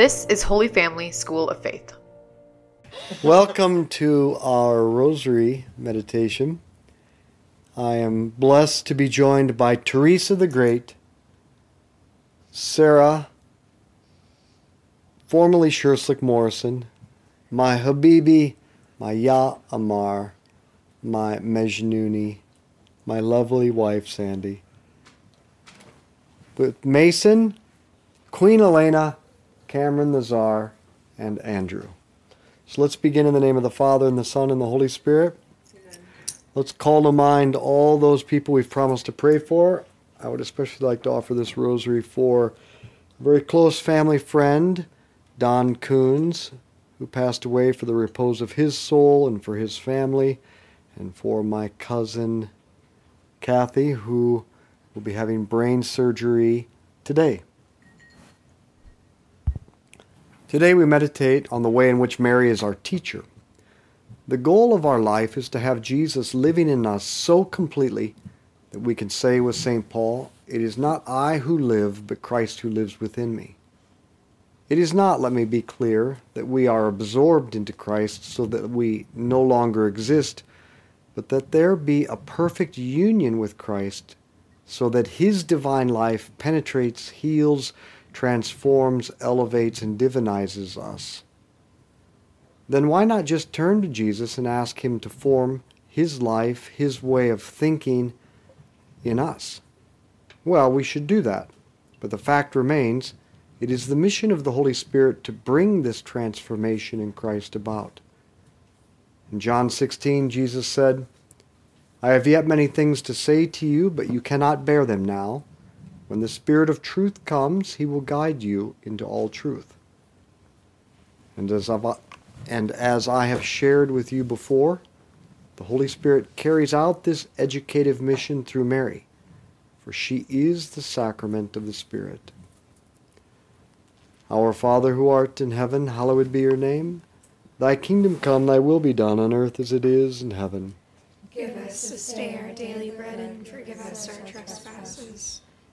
This is Holy Family School of Faith. Welcome to our Rosary meditation. I am blessed to be joined by Teresa the Great, Sarah, formerly Sherslick Morrison, my Habibi, my Ya Amar, my Mejnuni, my lovely wife Sandy, with Mason, Queen Elena, Cameron the Czar, and Andrew. So let's begin in the name of the Father, and the Son, and the Holy Spirit. Let's call to mind all those people we've promised to pray for. I would especially like to offer this rosary for a very close family friend, Don Coons, who passed away for the repose of his soul and for his family, and for my cousin, Kathy, who will be having brain surgery today. Today we meditate on the way in which Mary is our teacher. The goal of our life is to have Jesus living in us so completely that we can say with St. Paul, It is not I who live, but Christ who lives within me. It is not, let me be clear, that we are absorbed into Christ so that we no longer exist, but that there be a perfect union with Christ so that his divine life penetrates, heals, transforms, elevates, and divinizes us, then why not just turn to Jesus and ask him to form his life, his way of thinking in us? Well, we should do that. But the fact remains, it is the mission of the Holy Spirit to bring this transformation in Christ about. In John 16, Jesus said, I have yet many things to say to you, but you cannot bear them now. When the Spirit of truth comes, he will guide you into all truth. And as, I've, uh, and as I have shared with you before, the Holy Spirit carries out this educative mission through Mary, for she is the sacrament of the Spirit. Our Father who art in heaven, hallowed be your name. Thy kingdom come, thy will be done on earth as it is in heaven. Give us this day our daily bread and forgive us our trespasses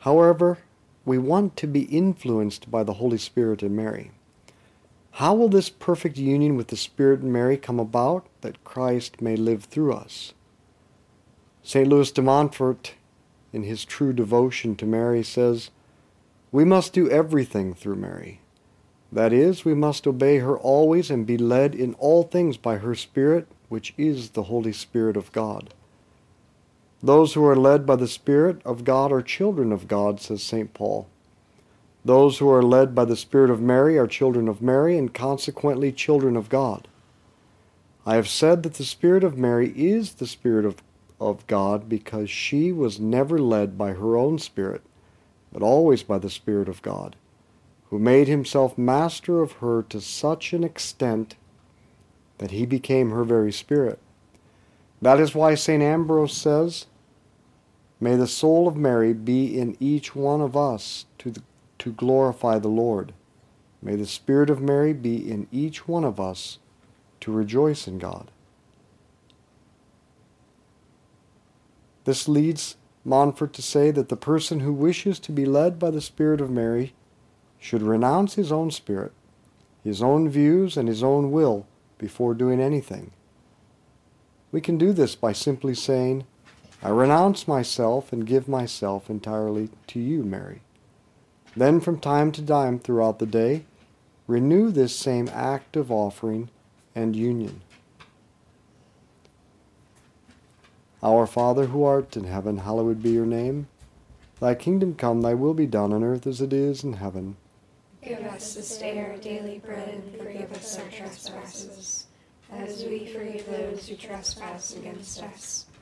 However, we want to be influenced by the Holy Spirit and Mary. How will this perfect union with the Spirit and Mary come about that Christ may live through us? St. Louis de Montfort, in his true devotion to Mary, says, We must do everything through Mary. That is, we must obey her always and be led in all things by her Spirit, which is the Holy Spirit of God. Those who are led by the Spirit of God are children of God, says St. Paul. Those who are led by the Spirit of Mary are children of Mary and consequently children of God. I have said that the Spirit of Mary is the Spirit of, of God because she was never led by her own Spirit, but always by the Spirit of God, who made himself master of her to such an extent that he became her very Spirit. That is why St. Ambrose says, May the soul of Mary be in each one of us to, the, to glorify the Lord. May the Spirit of Mary be in each one of us to rejoice in God. This leads Montfort to say that the person who wishes to be led by the Spirit of Mary should renounce his own spirit, his own views, and his own will before doing anything. We can do this by simply saying, I renounce myself and give myself entirely to you, Mary. Then, from time to time throughout the day, renew this same act of offering and union. Our Father who art in heaven, hallowed be your name. Thy kingdom come, thy will be done on earth as it is in heaven. Give us this day our daily bread and forgive us our trespasses, as we forgive those who trespass against us.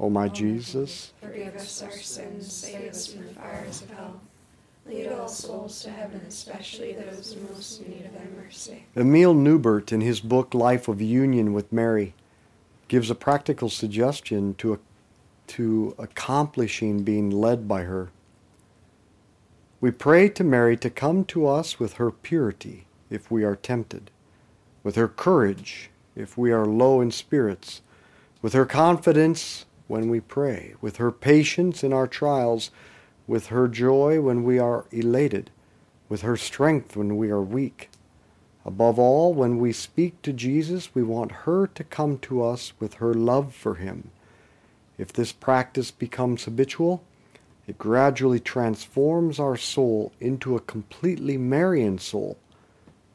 O my Jesus, Forgive us our sins, save us from the fires of hell. Lead all souls to heaven, especially those most in need of thy mercy. Emile Neubert, in his book Life of Union with Mary, gives a practical suggestion to, a, to accomplishing being led by her. We pray to Mary to come to us with her purity if we are tempted, with her courage if we are low in spirits, with her confidence when we pray, with her patience in our trials, with her joy when we are elated, with her strength when we are weak. Above all, when we speak to Jesus, we want her to come to us with her love for him. If this practice becomes habitual, it gradually transforms our soul into a completely Marian soul,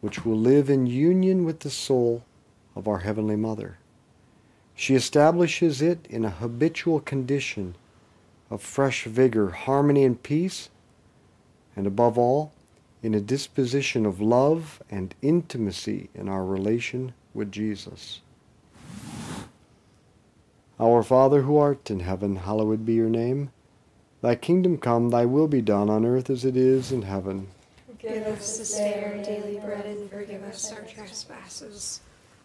which will live in union with the soul of our Heavenly Mother. She establishes it in a habitual condition of fresh vigor, harmony, and peace, and above all, in a disposition of love and intimacy in our relation with Jesus. Our Father who art in heaven, hallowed be your name. Thy kingdom come, thy will be done on earth as it is in heaven. Give us this day our daily bread and forgive us our trespasses,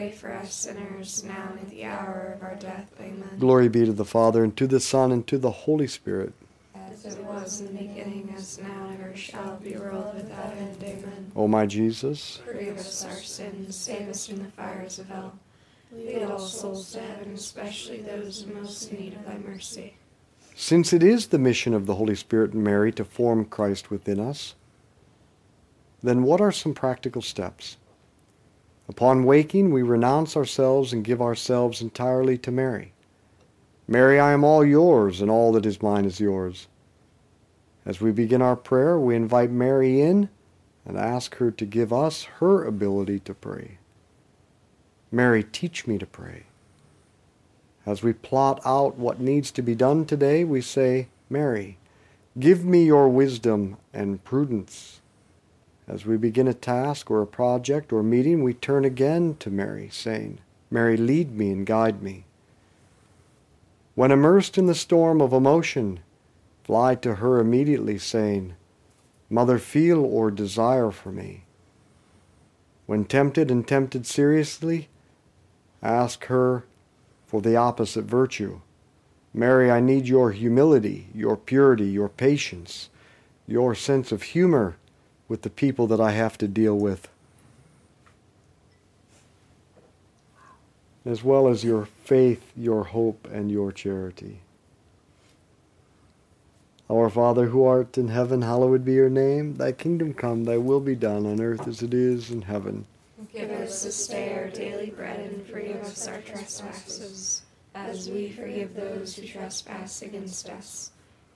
pray for us sinners now and at the hour of our death. Amen. Glory be to the Father, and to the Son, and to the Holy Spirit. As it was in the beginning, as now, and ever shall be, world without end. Amen. O my Jesus, Forgive us our sins, save us from the fires of hell. Lead all souls to heaven, especially those most in need of thy mercy. since it is the mission of the Holy Spirit and Mary to form Christ within us, then what are some practical steps? Upon waking, we renounce ourselves and give ourselves entirely to Mary. Mary, I am all yours, and all that is mine is yours. As we begin our prayer, we invite Mary in and ask her to give us her ability to pray. Mary, teach me to pray. As we plot out what needs to be done today, we say, Mary, give me your wisdom and prudence. As we begin a task or a project or meeting, we turn again to Mary, saying, Mary, lead me and guide me. When immersed in the storm of emotion, fly to her immediately, saying, Mother, feel or desire for me. When tempted and tempted seriously, ask her for the opposite virtue. Mary, I need your humility, your purity, your patience, your sense of humor with the people that I have to deal with, as well as your faith, your hope, and your charity. Our Father who art in heaven, hallowed be your name. Thy kingdom come, thy will be done on earth as it is in heaven. Give us this day our daily bread and forgive us our trespasses, as we forgive those who trespass against us.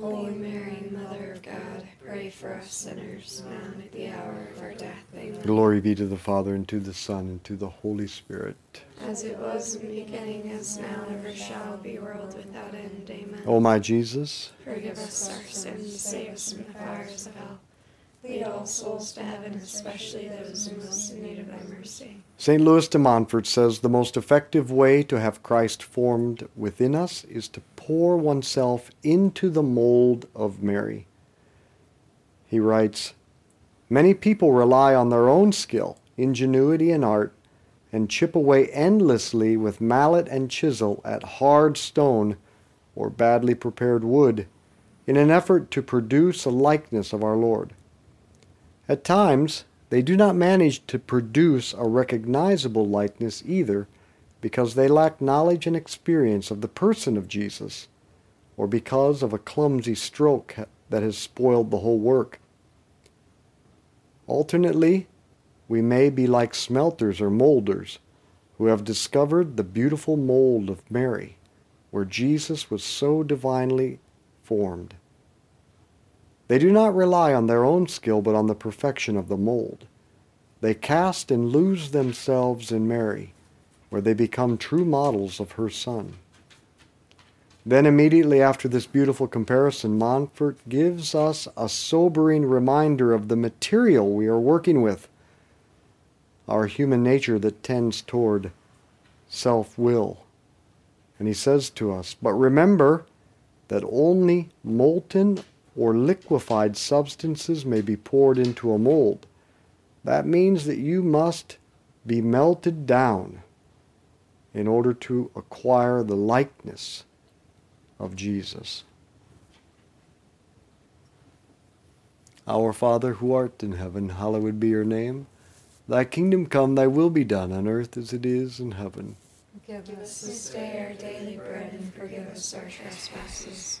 Holy Mary, Mother of God, pray for us sinners now and at the hour of our death. Amen. Glory be to the Father, and to the Son, and to the Holy Spirit. As it was in the beginning, is now, and ever shall be, world without end. Amen. O my Jesus, Forgive us our sins, save us from the fires of hell. Lead all souls to heaven, especially those in most in need of thy mercy. St. Louis de Montfort says the most effective way to have Christ formed within us is to pour oneself into the mold of Mary. He writes Many people rely on their own skill, ingenuity, and art, and chip away endlessly with mallet and chisel at hard stone or badly prepared wood in an effort to produce a likeness of our Lord. At times, they do not manage to produce a recognizable likeness either because they lack knowledge and experience of the person of Jesus or because of a clumsy stroke that has spoiled the whole work. Alternately, we may be like smelters or molders who have discovered the beautiful mold of Mary, where Jesus was so divinely formed. They do not rely on their own skill, but on the perfection of the mold. They cast and lose themselves in Mary, where they become true models of her Son. Then, immediately after this beautiful comparison, Montfort gives us a sobering reminder of the material we are working with our human nature that tends toward self will. And he says to us, But remember that only molten or liquefied substances may be poured into a mold. That means that you must be melted down in order to acquire the likeness of Jesus. Our Father who art in heaven, hallowed be your name. Thy kingdom come, thy will be done on earth as it is in heaven. Give us this day our daily bread and forgive us our trespasses,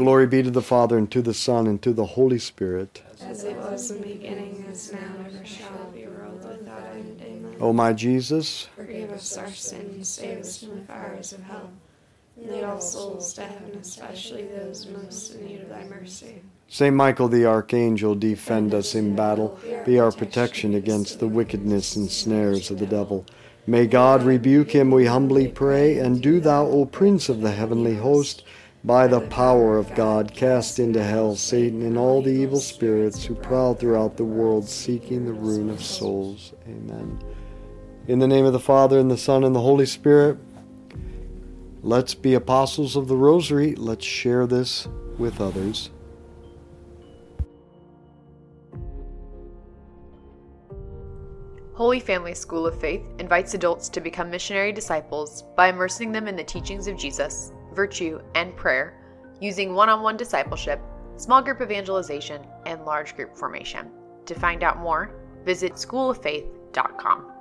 Glory be to the Father, and to the Son, and to the Holy Spirit. As it was in the beginning, is now, and ever shall be, world without end. Amen. O my Jesus, Forgive us our sins, save us from the fires of hell. Lead all souls to heaven, especially those most in need of thy mercy. Saint Michael the Archangel, defend us in battle. Be our protection against the wickedness and snares of the devil. May God rebuke him, we humbly pray. And do thou, O Prince of the heavenly host, by the power of God, cast into hell Satan and all the evil spirits who prowl throughout the world seeking the ruin of souls. Amen. In the name of the Father, and the Son, and the Holy Spirit, let's be apostles of the Rosary. Let's share this with others. Holy Family School of Faith invites adults to become missionary disciples by immersing them in the teachings of Jesus, virtue, and prayer, using one on one discipleship, small group evangelization, and large group formation. To find out more, visit schooloffaith.com.